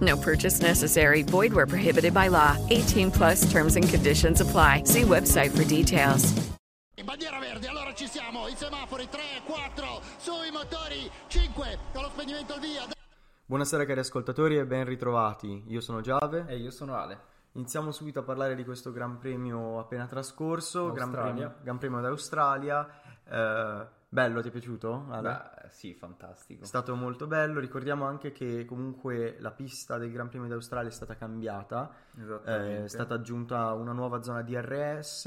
No purchase necessary. Void where prohibited by law. 18 plus terms and conditions apply. See website for details. In bandiera verde, allora ci siamo, i semafori 3, 4, sui motori 5, con lo spegnimento al via. Buonasera cari ascoltatori e ben ritrovati. Io sono Giave. E io sono Ale. Iniziamo subito a parlare di questo Gran Premio appena trascorso, Gran. Premio, Gran Premio d'Australia. Eh, bello, ti è piaciuto? Ale? Beh, sì, fantastico. È stato molto bello. Ricordiamo anche che comunque la pista del Gran Premio d'Australia è stata cambiata. Esattamente. Eh, è stata aggiunta una nuova zona DRS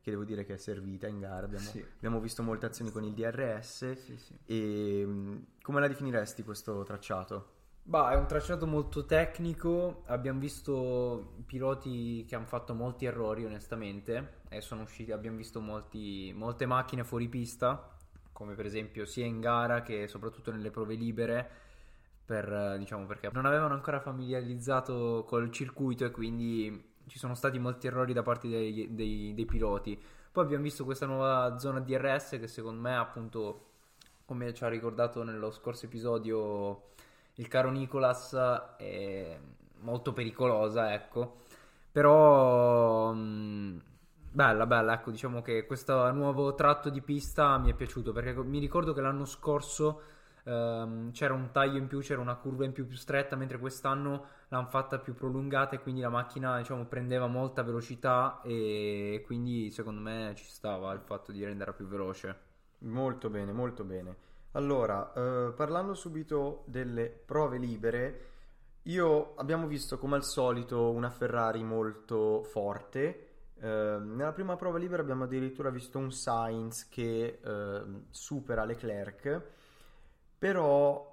che devo dire che è servita in gara. Abbiamo, Sì. abbiamo visto molte azioni con il DRS. Sì, sì. E mh, come la definiresti questo tracciato? Bah, è un tracciato molto tecnico. Abbiamo visto piloti che hanno fatto molti errori, onestamente. E sono usciti, abbiamo visto molti- molte macchine fuori pista, come per esempio sia in gara che soprattutto nelle prove libere. Per, eh, diciamo, perché non avevano ancora familiarizzato col circuito e quindi ci sono stati molti errori da parte dei, dei- dei piloti. Poi abbiamo visto questa nuova zona DRS che secondo me appunto come ci ha ricordato nello scorso episodio il caro Nicolas è molto pericolosa, ecco. Però mh, bella, bella, ecco, diciamo che questo nuovo tratto di pista mi è piaciuto perché mi ricordo che l'anno scorso ehm, c'era un taglio in più, c'era una curva in più più stretta, mentre quest'anno l'hanno fatta più prolungata e quindi la macchina, diciamo, prendeva molta velocità e quindi secondo me ci stava il fatto di renderla più veloce. Molto bene, molto bene. Allora, eh, parlando subito delle prove libere, io abbiamo visto come al solito una Ferrari molto forte. Eh, nella prima prova libera abbiamo addirittura visto un Sainz che eh, supera Leclerc, però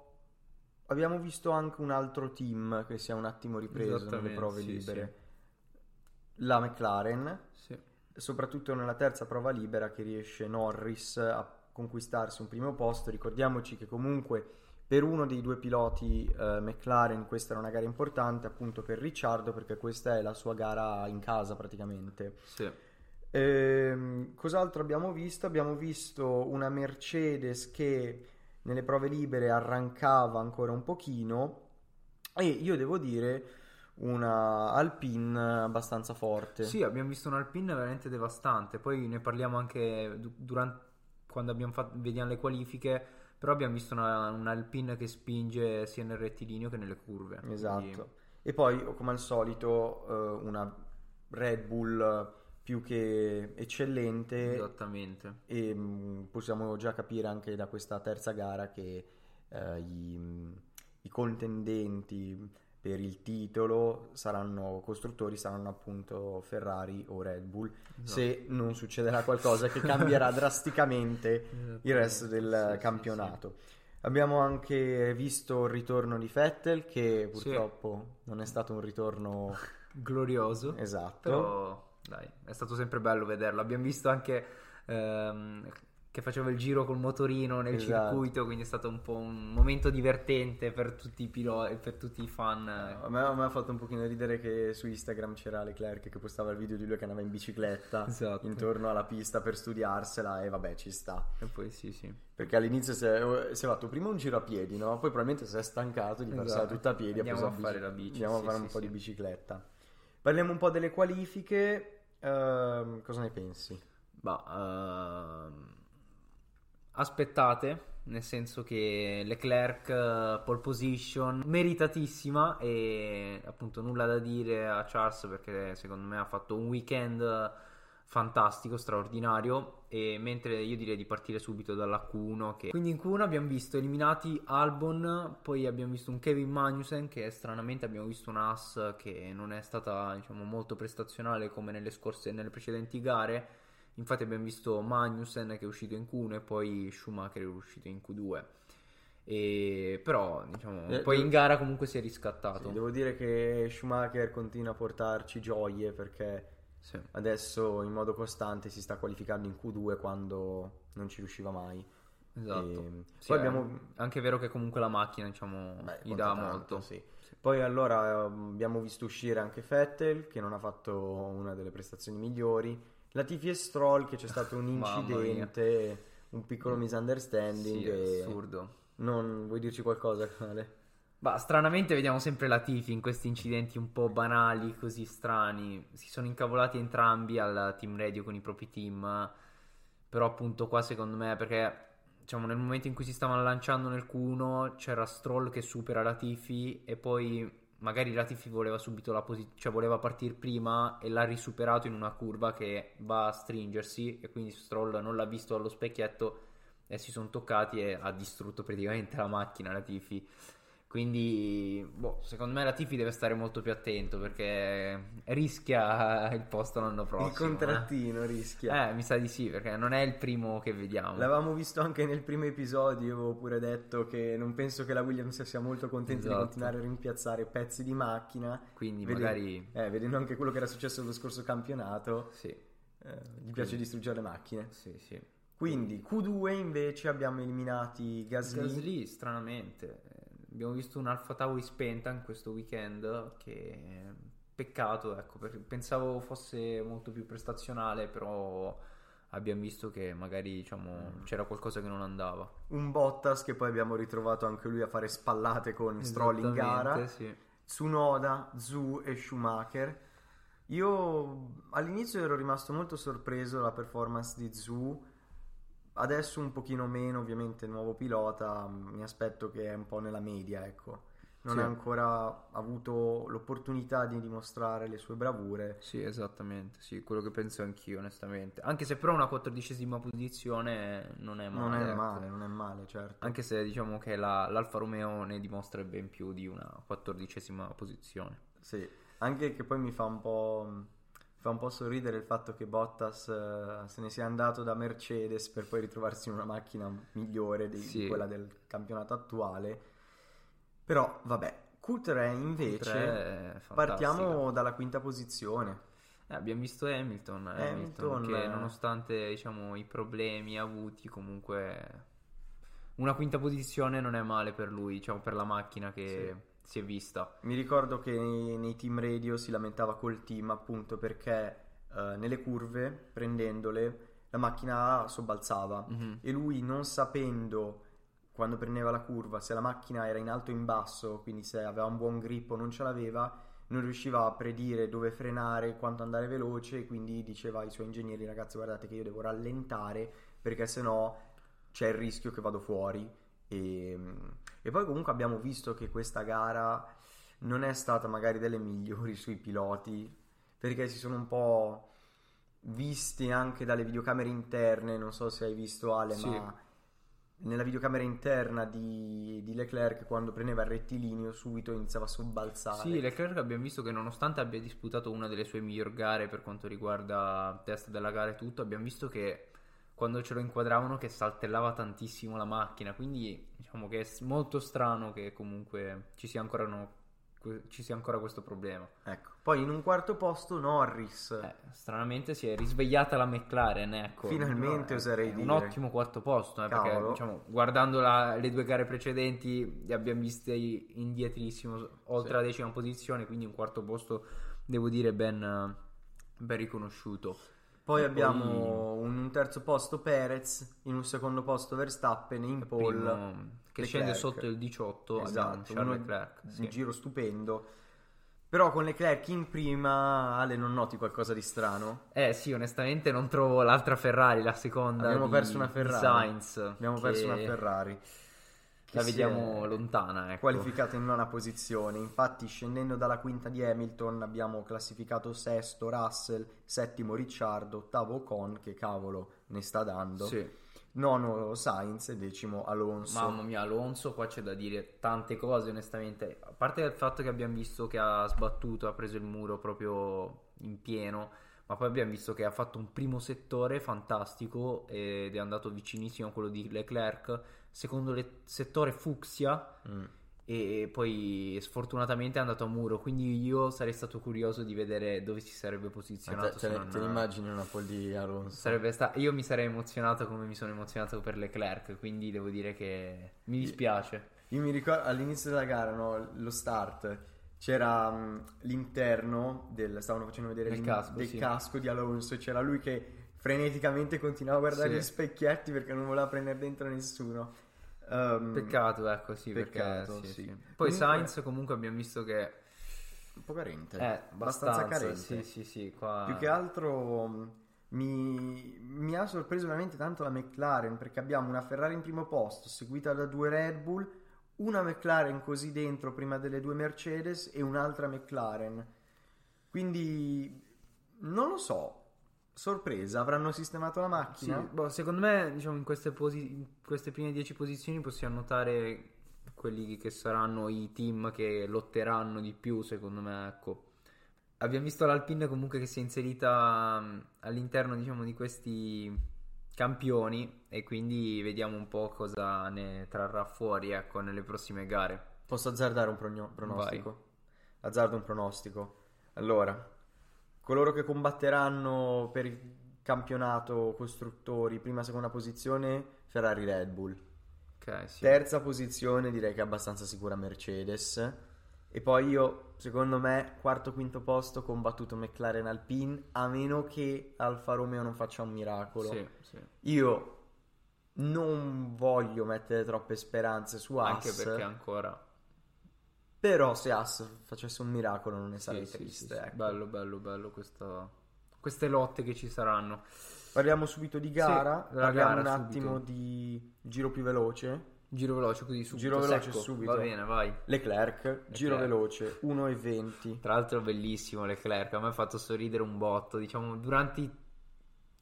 abbiamo visto anche un altro team che si è un attimo ripreso nelle prove sì, libere. La McLaren, Sì. soprattutto nella terza prova libera che riesce Norris a conquistarsi un primo posto. Ricordiamoci che comunque per uno dei due piloti eh, McLaren questa era una gara importante appunto per Ricciardo perché questa è la sua gara in casa praticamente. Sì. Ehm, cos'altro abbiamo visto? Abbiamo visto una Mercedes che nelle prove libere arrancava ancora un pochino e io devo dire una Alpine abbastanza forte. Sì, abbiamo visto un Alpine veramente devastante. Poi ne parliamo anche du- durante quando abbiamo fatto, vediamo le qualifiche. Però abbiamo visto una, un Alpine che spinge sia nel rettilineo che nelle curve. Esatto. Quindi- E poi, come al solito, eh, una Red Bull più che eccellente esattamente. e mh, possiamo già capire anche da questa terza gara che eh, i, i contendenti per il titolo saranno costruttori, saranno appunto Ferrari o Red Bull, se non succederà qualcosa che cambierà drasticamente il resto del Sì, sì, sì. campionato. Abbiamo anche visto il ritorno di Vettel, che Sì. purtroppo non è stato un ritorno Glorioso. esatto. Però, dai, è stato sempre bello vederlo. Abbiamo visto anche ehm, che faceva il giro col motorino nel Esatto. circuito, quindi è stato un po' un momento divertente per tutti i piloti, per tutti i fan. A me, a me ha fatto un pochino ridere che su Instagram c'era Leclerc che postava il video di lui che andava in bicicletta Esatto. intorno alla pista per studiarsela e vabbè ci sta. E poi sì, sì. Perché all'inizio si è, si è fatto prima un giro a piedi, no? Poi probabilmente si è stancato di Esatto. passare tutta a piedi. Andiamo a la fare la bici, Andiamo sì, a fare sì, un po' sì. di bicicletta. Parliamo un po' delle qualifiche. ehm, cosa ne pensi? Bah, ehm, aspettate, nel senso che Leclerc eh, pole position meritatissima e appunto nulla da dire a Charles perché secondo me ha fatto un weekend fantastico, straordinario. E mentre io direi di partire subito dalla Q1. Che... Quindi in Q1 abbiamo visto eliminati Albon, poi abbiamo visto un Kevin Magnussen che stranamente abbiamo visto un As che non è stata diciamo, molto prestazionale come nelle scorse, nelle precedenti gare. Infatti abbiamo visto Magnussen che è uscito in Q1 e poi Schumacher è uscito in Q2. E però diciamo, Eh, poi devo- in gara comunque si è riscattato. Sì, devo dire che Schumacher continua a portarci gioie perché Sì. adesso in modo costante si sta qualificando in Q2 quando non ci riusciva mai. Esatto. E Sì, poi abbiamo anche vero che comunque la macchina diciamo, Beh, gli dà tanto, molto. sì. Poi allora ehm, abbiamo visto uscire anche Vettel che non ha fatto una delle prestazioni migliori. Latifi e Stroll che c'è stato un incidente, un piccolo misunderstanding. Sì, e- assurdo. Non vuoi dirci qualcosa, Ale? Ma stranamente vediamo sempre Latifi in questi incidenti un po' banali, così strani. Si sono incavolati entrambi al team radio con i propri team. Però appunto qua secondo me perché diciamo nel momento in cui si stavano lanciando nel Q1 c'era Stroll che supera Latifi e poi magari Latifi voleva subito la posizione, cioè voleva partire prima e l'ha risuperato in una curva che va a stringersi e quindi Stroll non l'ha visto allo specchietto e si sono toccati e ha distrutto praticamente la macchina Latifi. Quindi, boh, secondo me Latifi deve stare molto più attento perché rischia il posto l'anno prossimo. Il contrattino rischia. Eh. Eh, mi sa di sì, perché non è il primo che vediamo. L'avevamo visto anche nel primo episodio, io avevo pure detto che non penso che la Williams sia molto contenta Esatto. di continuare a rimpiazzare pezzi di macchina. Quindi Vede- magari... eh, vedendo anche quello che era successo lo scorso campionato, Sì, eh, gli piace distruggere le macchine. sì, sì. Quindi Q2 invece abbiamo eliminati Gasly. Gasly, stranamente. Abbiamo visto un Alfa Tauri spenta in questo weekend che peccato, ecco, perché pensavo fosse molto più prestazionale, però abbiamo visto che magari diciamo, c'era qualcosa che non andava. Un Bottas che poi abbiamo ritrovato anche lui a fare spallate con Stroll in gara. Sì. Tsunoda, Zhu e Schumacher. Io all'inizio ero rimasto molto sorpreso dalla performance di Zhu. Adesso un pochino meno, ovviamente nuovo pilota, mi aspetto che è un po' nella media, ecco. Non Sì. ha ancora avuto l'opportunità di dimostrare le sue bravure. Sì, esattamente, sì, quello che penso anch'io, onestamente. Anche se però una quattordicesima posizione non è male. non è ecco. male, non è male, certo. Anche se diciamo che la- l'Alfa Romeo ne dimostra ben più di una quattordicesima posizione. Sì, anche che poi mi fa un po', mi fa un po' sorridere il fatto che Bottas eh, se ne sia andato da Mercedes per poi ritrovarsi in una macchina migliore di, di Sì. quella del campionato attuale. Però vabbè, Q3 invece Q3 è fantastica. partiamo dalla quinta posizione. Eh, abbiamo visto Hamilton, Hamilton, Hamilton, che eh. nonostante diciamo, i problemi avuti, comunque una quinta posizione non è male per lui, diciamo, per la macchina che si è vista. Mi ricordo che nei, nei team radio si lamentava col team appunto perché eh, nelle curve, prendendole, la macchina sobbalzava Mhm. e lui non sapendo quando prendeva la curva se la macchina era in alto o in basso, quindi se aveva un buon grip o non ce l'aveva, non riusciva a predire dove frenare, quanto andare veloce quindi diceva ai suoi ingegneri ragazzi guardate che io devo rallentare perché sennò c'è il rischio che vado fuori e, e poi comunque abbiamo visto che questa gara non è stata magari delle migliori sui piloti perché si sono un po' visti anche dalle videocamere interne, non so se hai visto Ale, Sì. ma nella videocamera interna di, di Leclerc quando prendeva il rettilineo subito iniziava a sobbalzare. Sì, Leclerc abbiamo visto che nonostante abbia disputato una delle sue migliori gare per quanto riguarda test della gara e tutto, abbiamo visto che quando ce lo inquadravano che saltellava tantissimo la macchina, quindi diciamo che è molto strano che comunque ci sia ancora, no- que- ci sia ancora questo problema. Ecco. Poi in un quarto posto Norris. Eh, stranamente si è risvegliata la McLaren, ecco. Finalmente, È- oserei è dire. Un ottimo quarto posto, eh, perché diciamo, guardando la- le due gare precedenti li abbiamo visti indietrissimo, oltre Sì. la decima posizione, quindi un quarto posto devo dire ben, ben riconosciuto. Poi abbiamo un terzo posto Perez, in un secondo posto Verstappen, in pole che scende Leclerc. sotto il 18 abbiamo Esatto, uno- Leclerc, un sì. giro stupendo. Però con Leclerc in prima, Ale, non noti qualcosa di strano? Eh sì, onestamente non trovo l'altra Ferrari, la seconda Abbiamo di- perso una Ferrari. Sainz. Abbiamo che- perso una Ferrari. La vediamo lontana, ecco. qualificato in nona posizione. Infatti, scendendo dalla quinta di Hamilton, abbiamo classificato sesto Russell, settimo Ricciardo, ottavo Ocon, che cavolo ne sta dando, Sì. nono Sainz e decimo Alonso. Mamma mia, Alonso, qua c'è da dire tante cose, onestamente. A parte il fatto che abbiamo visto che ha sbattuto, ha preso il muro proprio in pieno, ma poi abbiamo visto che ha fatto un primo settore fantastico ed è andato vicinissimo a quello di Leclerc. Secondo le- settore fucsia Mm. e poi sfortunatamente è andato a muro. Quindi io sarei stato curioso di vedere dove si sarebbe posizionato. te, se te, non- te una pole di Alonso? Sarebbe sta- Io mi sarei emozionato come mi sono emozionato per Leclerc, quindi devo dire che mi dispiace. Io mi ricordo all'inizio della gara, no, lo start, c'era mh, l'interno del, stavano facendo vedere Del casco, sì. casco di Alonso, c'era lui che freneticamente continuava a guardare Sì. gli specchietti perché non voleva prendere dentro nessuno. Ehm, Peccato, ecco, sì, Peccato, perché sì, sì. Poi Comunque- Sainz comunque abbiamo visto che un po' carente, è abbastanza, carente. Sì, sì, sì, qua Più che altro mh, mi, mi ha sorpreso veramente tanto la McLaren perché abbiamo una Ferrari in primo posto, seguita da due Red Bull, una McLaren così dentro prima delle due Mercedes e un'altra McLaren. Quindi non lo so. Sorpresa, avranno sistemato la Sì, macchina? boh, secondo me, diciamo, in queste, posi- in queste prime 10 posizioni possiamo notare quelli che saranno i team che lotteranno di più, secondo me, ecco. Abbiamo visto l'Alpine comunque che si è inserita mh, all'interno, diciamo, di questi campioni e quindi vediamo un po' cosa ne trarrà fuori, ecco, nelle prossime gare. Posso azzardare un progno- pronostico? Azzardo un pronostico. Allora, coloro che combatteranno per il campionato costruttori, prima e seconda posizione, Ferrari Red Bull. Ok, sì. Terza posizione direi che è abbastanza sicura Mercedes. E poi io, secondo me, quarto quinto posto combattuto McLaren Alpine, a meno che Alfa Romeo non faccia un miracolo. Sì, sì. Io non voglio mettere troppe speranze su Anche Haas, perché ancora... però se Haas facesse un miracolo non ne Sì, sarei sì, triste. sì, sì. ecco. Bello, bello, bello questa- queste lotte che ci saranno. Parliamo subito di gara, della parliamo gara un attimo subito. di giro più veloce. Giro veloce così subito. Giro veloce secco. subito. Va bene, vai. Leclerc, giro veloce 1,20. Tra l'altro bellissimo Leclerc, a me ha fatto sorridere un botto, diciamo, durante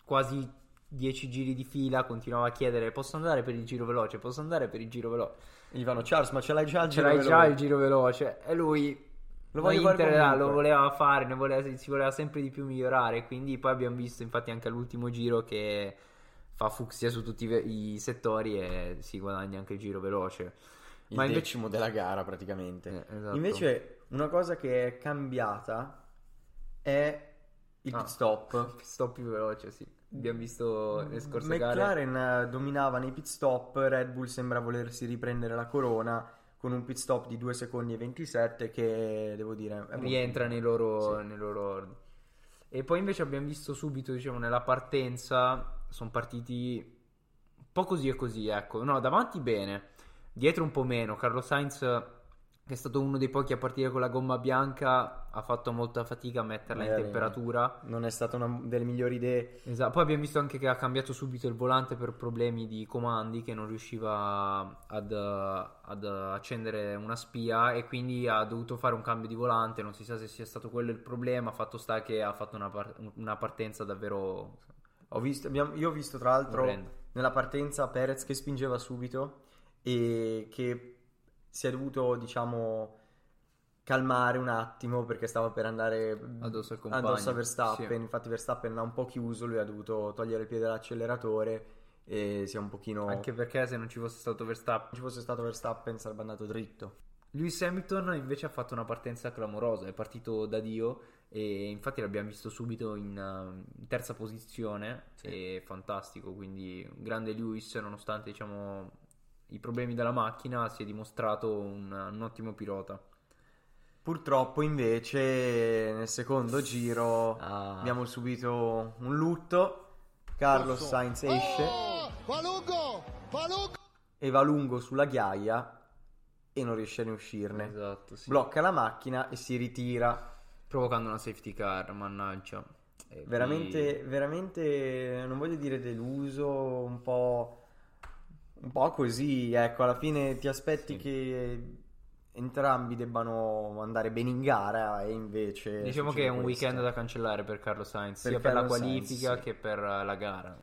quasi 10 giri di fila continuava a chiedere posso andare per il giro veloce, posso andare per il giro veloce. Gli fanno Charles, ma ce l'hai già il Ce giro l'hai veloce? già il giro veloce e lui Lo voglio Inter, comunque. lo voleva fare, ne voleva- si voleva sempre di più migliorare, quindi poi abbiamo visto infatti anche all'ultimo giro che fa fucsia su tutti i settori e si guadagna anche il giro veloce. Il Ma invece decimo della gara praticamente. Eh, esatto. Invece una cosa che è cambiata è il Ah. pit stop. Stop più veloce, sì. Abbiamo visto le scorse gare. McLaren eh, dominava nei pit stop, Red Bull sembra volersi riprendere la corona con un pit stop di 2 secondi e 27 che devo dire è molto- rientra nei loro, Sì. nei loro ordini. E poi invece abbiamo visto subito, diciamo, nella partenza sono partiti un po' così e così, ecco. No, davanti bene, dietro un po' meno. Carlo Sainz, che è stato uno dei pochi a partire con la gomma bianca, ha fatto molta fatica a metterla in Magari temperatura. Non è stata una delle migliori idee. Esatto. Poi abbiamo visto anche che ha cambiato subito il volante per problemi di comandi, che non riusciva ad, ad accendere una spia e quindi ha dovuto fare un cambio di volante. Non si sa se sia stato quello il problema. Fatto sta che ha fatto una, par- una partenza davvero Ho visto, abbiamo- io ho visto tra l'altro nella partenza Perez che spingeva subito e che si è dovuto, diciamo, calmare un attimo perché stava per andare Addosso al compagno, addosso a Verstappen. sì. Infatti Verstappen l'ha un po' chiuso, lui ha dovuto togliere il piede dall'acceleratore e si è un pochino... Anche perché se non ci fosse stato Verstappen. se ci fosse stato Verstappen sarebbe andato dritto. Lewis Hamilton invece ha fatto una partenza clamorosa, è partito da Dio e infatti l'abbiamo visto subito in, uh, in terza posizione, è fantastico, quindi grande Lewis nonostante diciamo, i problemi della macchina si è dimostrato un, un ottimo pilota. Purtroppo invece nel secondo giro Ah. abbiamo subito un lutto. Carlos Sainz esce Oh, va lungo, va lungo. e va lungo sulla ghiaia e non riesce a ne uscirne. Esatto, sì. Blocca la macchina e si ritira. provocando una safety car, mannaggia. E Veramente, qui- veramente, non voglio dire deluso, un po', Un po' così, ecco, alla fine ti aspetti che entrambi debbano andare bene in gara e invece... Diciamo che è un questo. weekend da cancellare per Carlo Sainz, Per sia per la Carlo Sainz, qualifica sì. che per la gara.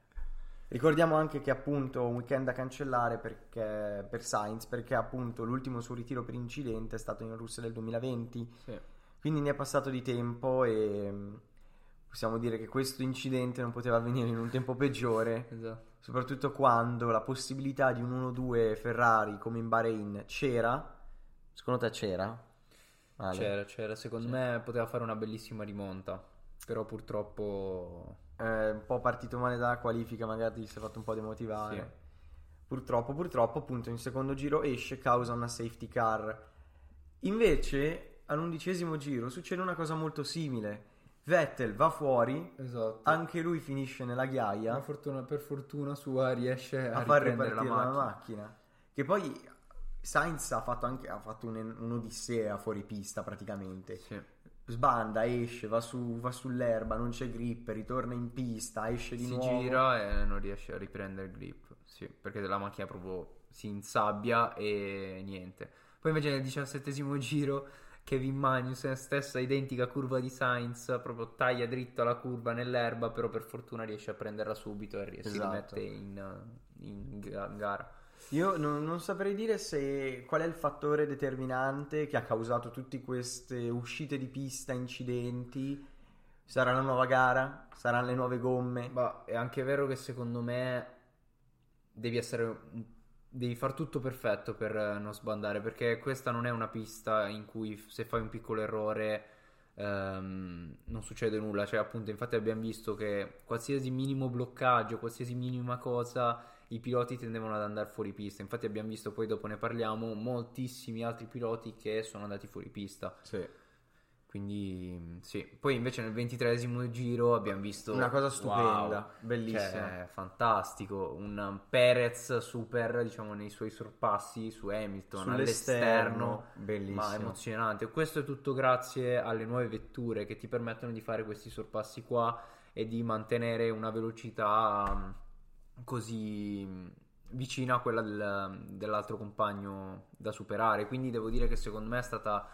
Ricordiamo anche che appunto un weekend da cancellare perché, per Sainz perché appunto l'ultimo suo ritiro per incidente è stato in Russia del 2020 Sì. quindi ne è passato di tempo e possiamo dire che questo incidente non poteva avvenire in un tempo peggiore Esatto. Soprattutto quando la possibilità di un 1-2 Ferrari come in Bahrain c'era secondo te c'era? Ale? C'era, c'era, secondo me poteva fare una bellissima rimonta, però purtroppo Eh, un po' partito male dalla qualifica, magari si è fatto un po' demotivare. Sì. Purtroppo, purtroppo, appunto, in secondo giro esce, causa una safety car. Invece, all'undicesimo giro succede una cosa molto simile. Vettel va fuori, Esatto. anche lui finisce nella ghiaia fortuna- per fortuna sua riesce a, a far riprendere la la macchina. macchina. Che poi Sainz ha fatto anche ha fatto un- un'odissea fuori pista praticamente. Sì. Sbanda, esce, va, su- va sull'erba, non c'è grip, ritorna in pista, esce di si nuovo. gira e non riesce a riprendere il grip. Sì, perché la macchina proprio si insabbia e niente. Poi invece nel diciassettesimo giro Kevin Magnussen, stessa identica curva di Sainz, proprio taglia dritto alla curva nell'erba, però per fortuna riesce a prenderla subito e ries- si Esatto. rimette in, in ga- gara. Io non, non saprei dire se qual è il fattore determinante che ha causato tutte queste uscite di pista, incidenti. Sarà la nuova gara? Saranno le nuove gomme? Ma è anche vero che secondo me devi essere devi far tutto perfetto per eh, non sbandare perché questa non è una pista in cui se fai un piccolo errore ehm, non succede nulla. Cioè appunto infatti abbiamo visto che qualsiasi minimo bloccaggio qualsiasi minima cosa i piloti tendevano ad andare fuori pista. Infatti abbiamo visto poi dopo ne parliamo moltissimi altri piloti che sono andati fuori pista. Sì. Quindi sì poi invece nel ventitresimo giro abbiamo visto Una cosa stupenda, wow, bellissima. cioè, fantastico, un Perez super, diciamo, nei suoi sorpassi su Hamilton Sull'esterno, all'esterno, bellissimo. ma emozionante. Questo è tutto grazie alle nuove vetture che ti permettono di fare questi sorpassi qua e di mantenere una velocità mm, così mm, vicina a quella del- dell'altro compagno da superare. Quindi devo dire che secondo me è stata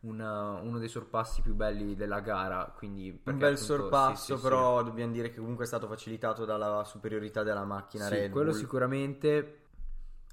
una- uno dei sorpassi più belli della gara. Quindi Un bel appunto- sorpasso, sì, sì, sì. però dobbiamo dire che comunque è stato facilitato dalla superiorità della macchina Sì, Red quello Bull. sicuramente.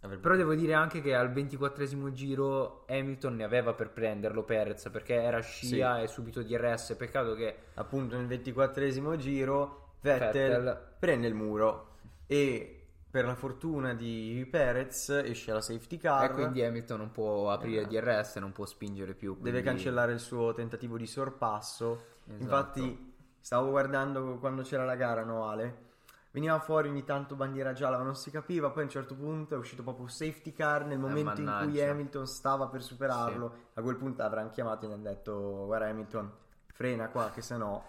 Avrebbe- Però devo dire anche che al 24esimo giro Hamilton ne aveva per prenderlo Perez perché era scia e subito DRS. Peccato che appunto nel ventiquattresimo giro Vettel, Vettel- prende il muro e per la fortuna di Perez esce la safety car e quindi Hamilton non può aprire Eh. DRS, non può spingere più. deve quindi- cancellare il suo tentativo di sorpasso Esatto. infatti stavo guardando quando c'era la gara no Ale veniva fuori ogni tanto bandiera gialla ma non si capiva poi a un certo punto è uscito proprio safety car nel momento in cui Eh. Hamilton stava per superarlo a quel punto avranno chiamato e gli hanno detto guarda Hamilton frena qua che sennò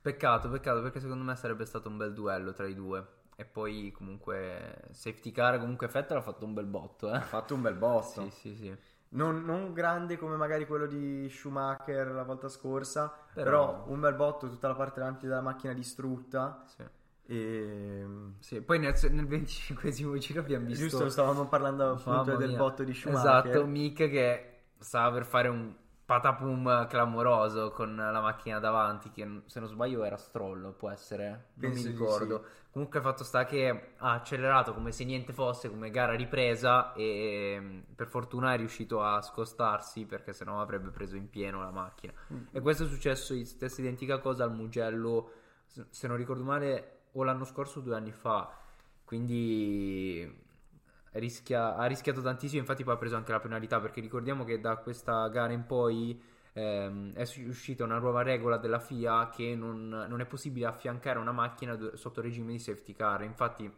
Peccato, peccato perché secondo me sarebbe stato un bel duello tra i due. E poi comunque safety car, comunque Vettel ha fatto un bel botto, eh. ha fatto un bel botto Sì, sì, sì. Non, non grande come magari quello di Schumacher la volta scorsa, però, Però- un bel botto, tutta la parte davanti della macchina distrutta. sì. E... Sì, poi nel, nel 25esimo giro abbiamo visto Giusto, stavamo parlando appunto del botto di Schumacher. Esatto, Mick che stava per fare un patapum clamoroso con la macchina davanti, che se non sbaglio era Stroll, può essere, non Penso mi ricordo. Comunque il fatto sta che ha accelerato come se niente fosse, come gara ripresa e mm, per fortuna è riuscito a scostarsi perché sennò avrebbe preso in pieno la macchina. Mm. E questo è successo stessa identica cosa al Mugello, se non ricordo male, o l'anno scorso o due anni fa. Quindi rischia- ha rischiato tantissimo, infatti poi ha preso anche la penalità perché ricordiamo che da questa gara in poi ehm, è uscita una nuova regola della FIA che non, non è possibile affiancare una macchina sotto regime di safety car. Infatti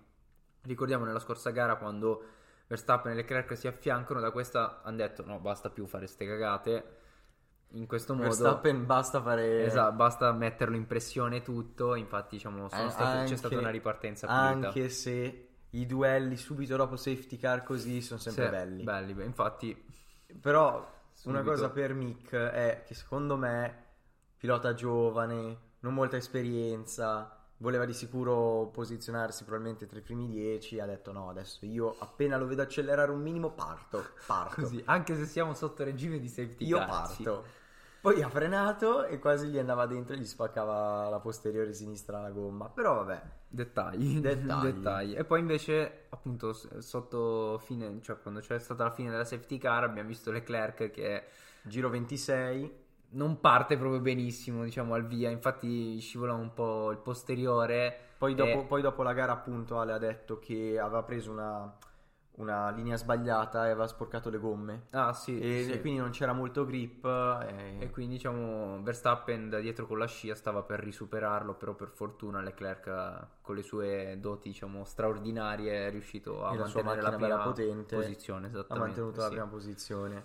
ricordiamo nella scorsa gara quando Verstappen e Leclerc si affiancano, da questa hanno detto no basta più fare ste cagate. In questo modo Verstappen basta fare... Esatto, basta metterlo in pressione tutto. Infatti, diciamo, Eh, state- anche- c'è stata una ripartenza pulita. Anche se i duelli subito dopo safety car così sono sempre Sì, belli. belli, infatti, Però una Subito. cosa per Mick è che secondo me, pilota giovane, non molta esperienza, voleva di sicuro posizionarsi probabilmente tra i primi dieci, ha detto no, adesso io appena lo vedo accelerare un minimo parto, parto. Così, anche se siamo sotto regime di safety Io car, parto. sì. Poi ha frenato e quasi gli andava dentro e gli spaccava la posteriore sinistra la gomma. Però vabbè, Dettagli, Dettagli. dettagli. E poi invece, appunto, sotto fine, cioè quando c'è stata la fine della safety car, abbiamo visto Leclerc che giro 26, non parte proprio benissimo, diciamo, al via. Infatti scivola un po' il posteriore. Poi dopo, e- poi dopo la gara, appunto, Ale ha detto che aveva preso una, una linea sbagliata e aveva sporcato le gomme. Ah, sì, E, sì. e quindi non c'era molto grip. E, E quindi diciamo Verstappen da dietro con la scia stava per risuperarlo, però per fortuna Leclerc eh, con le sue doti diciamo straordinarie è riuscito a E la mantenere la prima potente posizione, ha mantenuto la sì. prima posizione.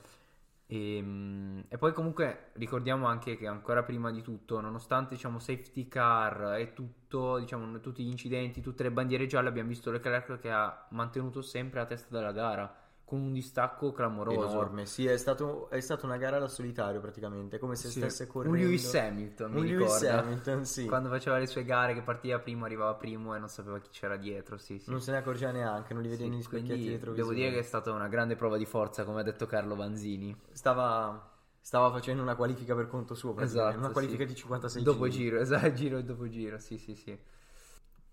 E, mm, e poi comunque ricordiamo anche che ancora prima di tutto, nonostante diciamo safety car e tutto, diciamo tutti gli incidenti, tutte le bandiere gialle, abbiamo visto Leclerc che ha mantenuto sempre la testa della gara con un distacco clamoroso. Enorme, sì, è, stato, è stata una gara da solitario praticamente, come se Sì, stesse un correndo. Lewis Hamilton, mi Un Lewis. Hamilton, sì. Quando faceva le sue gare, che partiva primo, arrivava primo e non sapeva chi c'era dietro. Sì, sì. Non se ne accorgeva neanche, non li vede Sì, negli specchietti dietro. devo dire che è stata una grande prova di forza, come ha detto Carlo Vanzini. stava, stava facendo una qualifica per conto suo, Esatto, una qualifica sì. di 56 Dopo giri. giro, esatto, giro e dopo giro, sì, sì, sì.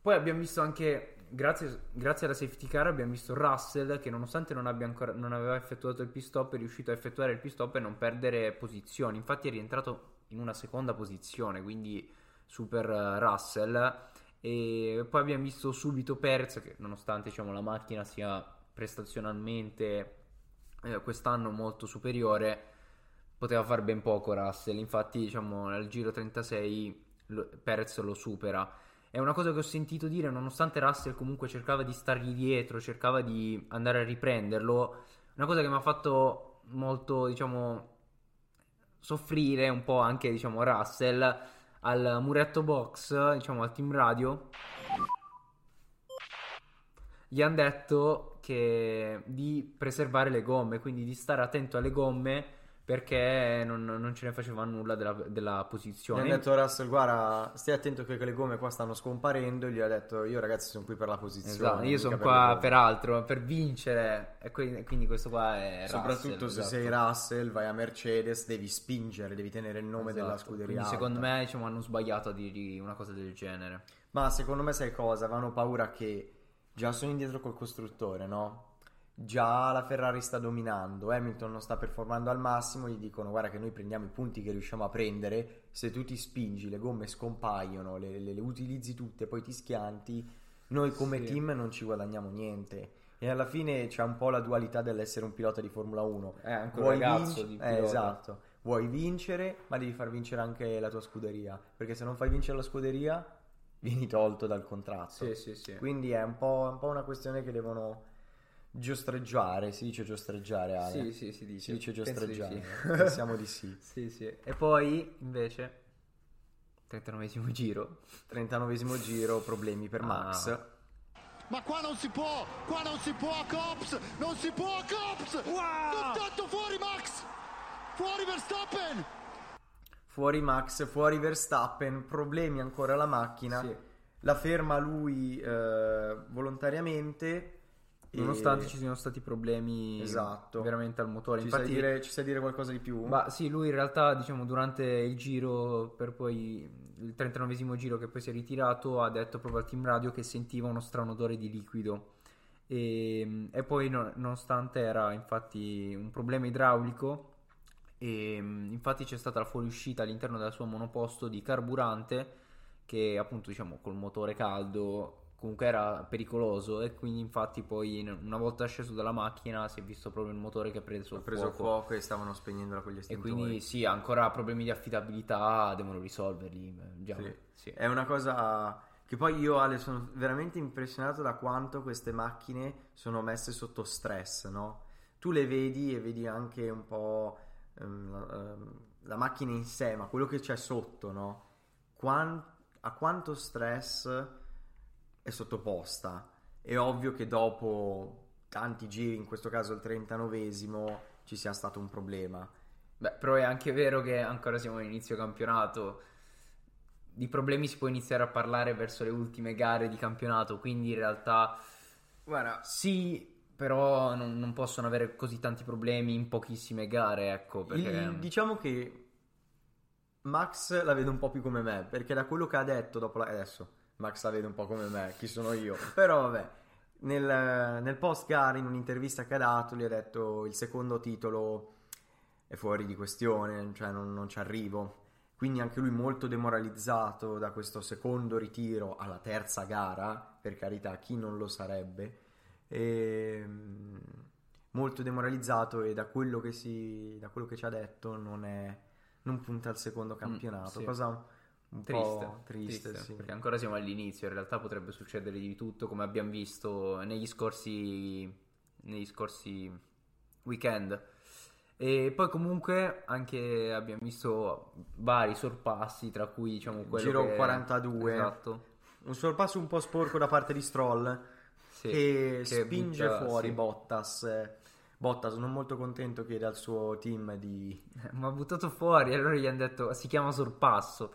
Poi abbiamo visto anche, grazie, grazie alla safety car, abbiamo visto Russell che nonostante non, ancora, non aveva effettuato il pit stop è riuscito a effettuare il pit stop e non perdere posizioni. Infatti è rientrato in una seconda posizione, quindi super eh, Russell. E poi abbiamo visto subito Perez che nonostante diciamo, la macchina sia prestazionalmente eh, quest'anno molto superiore, poteva fare ben poco Russell. Infatti, diciamo, al giro 36 lo- Perez lo supera. È una cosa che ho sentito dire, nonostante Russell comunque cercava di stargli dietro, cercava di andare a riprenderlo. Una cosa che mi ha fatto molto, diciamo, soffrire un po' anche, diciamo, Russell al muretto box, diciamo, al team radio. Gli hanno detto che di preservare le gomme, quindi di stare attento alle gomme perché non, non ce ne faceva nulla della, della Gli posizione. hanno detto Russell, guarda, stai attento che le gomme qua stanno scomparendo. Gli ha detto, io ragazzi sono qui per la posizione. Esatto, io sono qua le gomme." per altro, per vincere. E quindi, quindi questo qua è Soprattutto Russell, se esatto. sei Russell, vai a Mercedes, devi spingere, devi tenere il nome della Esatto, scuderia. Quindi secondo me diciamo, hanno sbagliato a dirgli una cosa del genere. Ma secondo me sai cosa? Avevano paura che già sono indietro col costruttore, no? Già la Ferrari sta dominando, Hamilton non sta performando al massimo, gli dicono guarda che noi prendiamo i punti che riusciamo a prendere, se tu ti spingi, le gomme scompaiono, le, le- le utilizzi tutte, poi ti schianti, noi come Sì. team non ci guadagniamo niente. E alla fine c'è un po' la dualità dell'essere un pilota di Formula 1. È anche un Vuoi vinc- di eh, pilota. esatto. Vuoi vincere, ma devi far vincere anche la tua scuderia. Perché se non fai vincere la scuderia, vieni tolto dal contratto. Sì, sì, sì. Quindi è un po', un po' una questione che devono giostreggiare. Si dice giostreggiare, Ale? Sì, sì, si dice. Si dice di giostreggiare. sì. Pensiamo di sì. Sì, sì. E poi, invece, 39esimo giro. 39 giro, problemi per Ah. Max. Ma qua non si può, qua non si può, Cops, non si può, Cops! Contatto fuori, Max! Fuori Verstappen! Fuori Max, fuori Verstappen, problemi ancora alla macchina. Sì. La ferma lui eh, volontariamente. E- Nonostante ci siano stati problemi Esatto. veramente al motore. Ci, Infatti, sai dire, ci sai dire qualcosa di più? Ma sì, lui in realtà, diciamo, durante il giro, per poi il 39esimo giro che poi si è ritirato, ha detto proprio al team radio che sentiva uno strano odore di liquido. E, e poi, no- nonostante era infatti un problema idraulico, e infatti c'è stata la fuoriuscita all'interno della sua monoposto di carburante che appunto diciamo col motore caldo comunque era pericoloso e quindi infatti poi una volta sceso dalla macchina si è visto proprio il motore che ha preso, ha preso fuoco. fuoco e stavano spegnendola con gli E estintori. quindi sì, ancora problemi di affidabilità, devono risolverli. Sì. sì. È una cosa che poi io Ale sono veramente impressionato da quanto queste macchine sono messe sotto stress, no? Tu le vedi e vedi anche un po' ehm, la, ehm, macchina in sé, ma quello che c'è sotto, no? Quan- a quanto stress è sottoposta. È ovvio che dopo tanti giri, in questo caso il 39esimo, ci sia stato un problema. Beh, però è anche vero che ancora siamo all'inizio campionato. di problemi si può iniziare a parlare verso le ultime gare di campionato, quindi in realtà Guarda, sì, però non, non possono avere così tanti problemi in pochissime gare, ecco, perché... il- diciamo che Max la vede un po' più come me, perché da quello che ha detto dopo la... adesso Max la vede un po' come me, chi sono io, però vabbè, nel, nel post gara in un'intervista che ha dato gli ha detto il secondo titolo è fuori di questione, cioè non, non ci arrivo. Quindi anche lui molto demoralizzato da questo secondo ritiro alla terza gara, per carità, chi non lo sarebbe. E, mm, molto demoralizzato e da quello che, si, da quello che ci ha detto non, è, non punta al secondo campionato. sì. Cosa un, Triste, po' triste, sì. perché ancora siamo all'inizio, in realtà potrebbe succedere di tutto come abbiamo visto negli scorsi, negli scorsi weekend. E poi comunque anche abbiamo visto vari sorpassi, tra cui diciamo quello Giro che- 42. Esatto. Un sorpasso un po' sporco da parte di Stroll Sì, che, che spinge butta- fuori sì. Bottas. Bottas non molto contento chiede al suo team di... Ma ha buttato fuori, allora gli hanno detto si chiama sorpasso.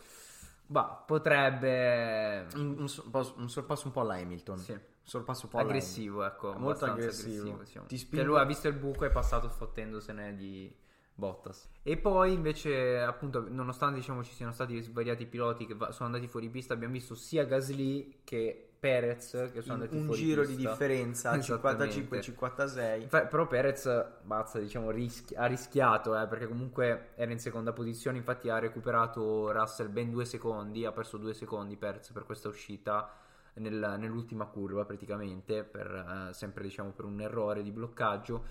Bah, potrebbe... Un, un un sorpasso un po' alla Hamilton. Sì. Un sorpasso un po' aggressivo, ecco, Molto abbastanza aggressivo. diciamo. Ti Che lui ha visto il buco e è passato sfottendosene di Bottas. E poi invece, appunto, nonostante diciamo ci siano stati svariati piloti che va- sono andati fuori pista, abbiamo visto sia Gasly che Perez che sono andati un fuori giro di pista. differenza Esattamente. 55-56 Infa- Però Perez, bazza, diciamo, rischi- ha rischiato, eh, perché comunque era in seconda posizione, infatti ha recuperato Russell ben due secondi, ha perso due secondi Perez per questa uscita nel- nell'ultima curva praticamente, per, eh, sempre diciamo per un errore di bloccaggio.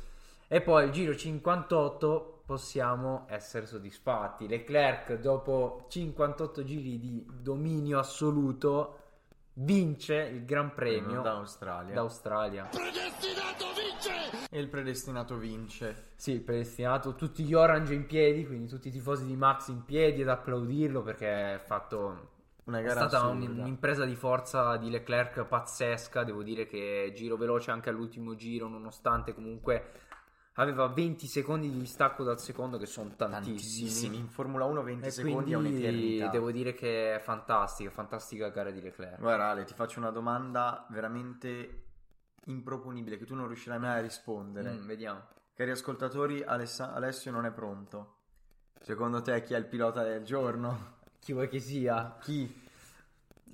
E poi il giro 58 possiamo essere soddisfatti. Leclerc dopo 58 giri di dominio assoluto vince il Gran Premio d'Australia d'Australia. Predestinato vince! e il predestinato vince Sì, predestinato tutti gli orange in piedi, quindi tutti i tifosi di Max in piedi ad applaudirlo perché è fatto una è gara stata un- assurda. un'impresa di forza di Leclerc pazzesca, devo dire che giro veloce anche all'ultimo giro, nonostante comunque aveva 20 secondi di distacco dal secondo che sono tantissimi. tantissimi in Formula 1 20 E secondi è un'eternità devo dire che è fantastica, fantastica gara di Leclerc. guarda Ale ti faccio una domanda veramente improponibile che tu non riuscirai mai a rispondere Mm, vediamo. cari ascoltatori Alessa- Alessio non è pronto secondo te chi è il pilota del giorno? Chi vuoi che sia? chi?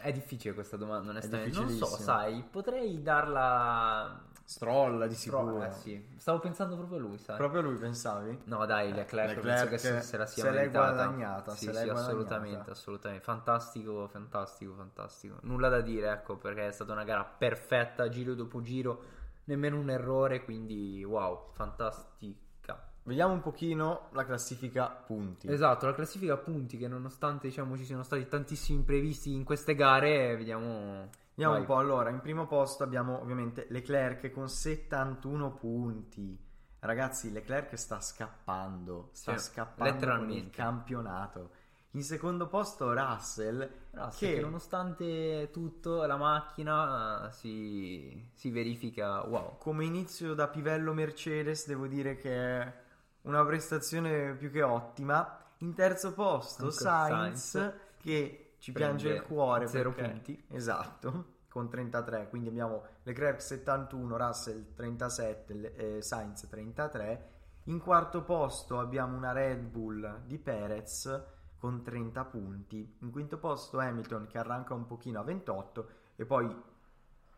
È difficile questa domanda, onestamente. Non so, sai, potrei darla Stroll di sicuro eh, sì. Stavo pensando proprio a lui, sai. proprio lui pensavi? No, dai, Leclerc, Leclerc penso che se, la sia se meritata. guadagnata, Sì, se sì, guadagnata. assolutamente, assolutamente. Fantastico, fantastico, fantastico. Nulla da dire, ecco, perché è stata una gara perfetta, giro dopo giro, nemmeno un errore, quindi wow, fantastica. vediamo un pochino la classifica punti Esatto, la classifica a punti che nonostante diciamo ci siano stati tantissimi imprevisti in queste gare, vediamo Vediamo Vai. un po', allora, in primo posto abbiamo ovviamente Leclerc con 71 punti. Ragazzi, Leclerc sta scappando, sta Sì, scappando con il campionato. In secondo posto Russell, Russell, che, che nonostante tutto la macchina eh, si, si verifica wow. come inizio da pivello Mercedes devo dire che è una prestazione più che ottima. In terzo posto Anche Sainz, Sainz che ci piange il cuore zero perché- punti. Esatto, con 33, quindi abbiamo Leclerc 71, Russell 37, Le- eh, Sainz 33. In quarto posto abbiamo una Red Bull di Perez con 30 punti. In quinto posto Hamilton che arranca un pochino a 28 e poi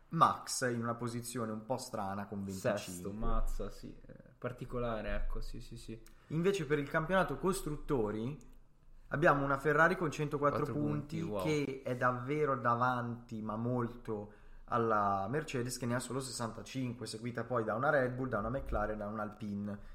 Max in una posizione un po' strana con 25. Sesto, mazza, sì, eh, particolare, ecco, sì, sì, sì. Invece per il campionato costruttori abbiamo una Ferrari con 104 Quattro punti, punti, wow. che è davvero davanti, ma molto alla Mercedes che ne ha solo 65, seguita poi da una Red Bull, da una McLaren, da un Alpine.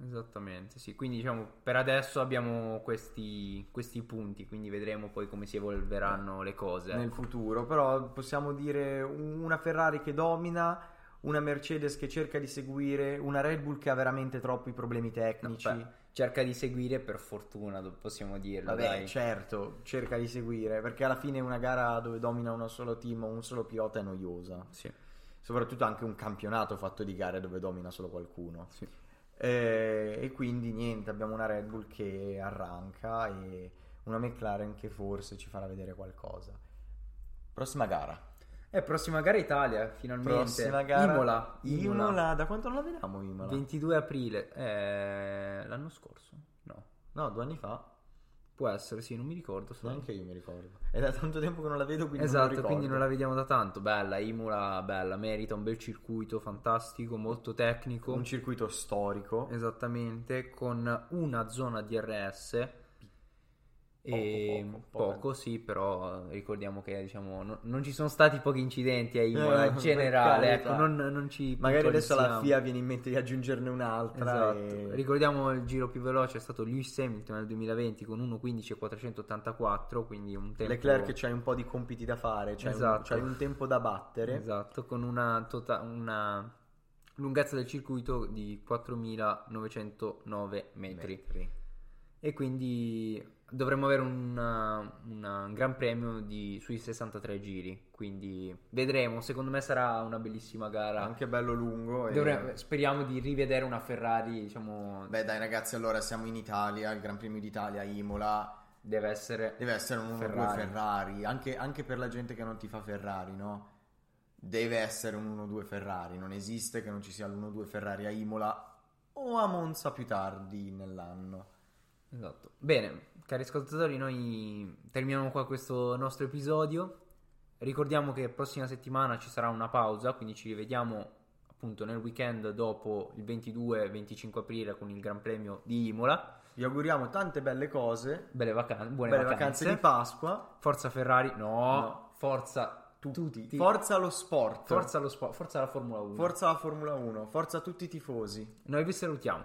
Esattamente, sì. Quindi diciamo per adesso abbiamo questi, questi punti, quindi vedremo poi come si evolveranno le cose. nel ecco. futuro, però possiamo dire una Ferrari che domina, una Mercedes che cerca di seguire, una Red Bull che ha veramente troppi problemi tecnici. beh, cerca di seguire per fortuna, possiamo dirlo, Vabbè, dai. certo, cerca di seguire, perché alla fine una gara dove domina uno solo team o un solo pilota è noiosa. Sì, Soprattutto anche un campionato fatto di gare dove domina solo qualcuno. sì. Eh, e quindi niente, abbiamo una Red Bull che arranca e una McLaren che forse ci farà vedere qualcosa. Prossima gara. Eh, prossima gara Italia, finalmente. Prossima gara. Imola. Imola. Da quanto non la vediamo Imola? 22 aprile. Eh, l'anno scorso? No. No, due anni fa. Può essere, sì, non mi ricordo. sai. Neanche io mi ricordo. È da tanto tempo che non la vedo, quindi non Esatto, ricordo. quindi non la vediamo da tanto. Bella, Imola, bella, merita un bel circuito fantastico, molto tecnico. Un circuito storico. Esattamente, con una zona DRS. E Poco, poco, poco, poco. sì, però eh, ricordiamo che diciamo, no- non ci sono stati pochi incidenti a Imola Eh, in generale, ecco, non, non ci Magari adesso alla puntualizziamo. FIA viene in mente di aggiungerne un'altra. Esatto. e- Ricordiamo il giro più veloce è stato Lewis Hamilton nel 2020 con 1.15.484, quindi un tempo Leclerc c'hai un po' di compiti da fare, c'hai, Esatto. un, c'hai un tempo da battere. Esatto, con una, tota- una lunghezza del circuito di 4.909 metri. E quindi dovremmo avere un un gran premio di, sui 63 giri. Quindi vedremo. Secondo me sarà una bellissima gara. Anche bello lungo. e- Dovremmo- speriamo di rivedere una Ferrari. Diciamo, Beh dai ragazzi, allora siamo in Italia, il Gran Premio d'Italia, Imola. deve essere. Deve essere un 1-2 Ferrari. Ferrari, Anche, anche per la gente che non ti fa Ferrari, no? Deve essere un 1-2 Ferrari, non esiste che non ci sia l'1-2 Ferrari a Imola o a Monza più tardi nell'anno. Esatto. Bene, cari ascoltatori, noi terminiamo qua questo nostro episodio. Ricordiamo che prossima settimana ci sarà una pausa, quindi ci rivediamo appunto nel weekend dopo il 22-25 aprile con il Gran Premio di Imola. Vi auguriamo tante belle cose, Belle, vacan- buone belle vacanze. vacanze di Pasqua. Forza Ferrari, no, No. forza Tutti. Forza lo sport. Forza lo sport, forza la Formula 1. Forza la Formula 1. Forza tutti i tifosi. Noi vi salutiamo.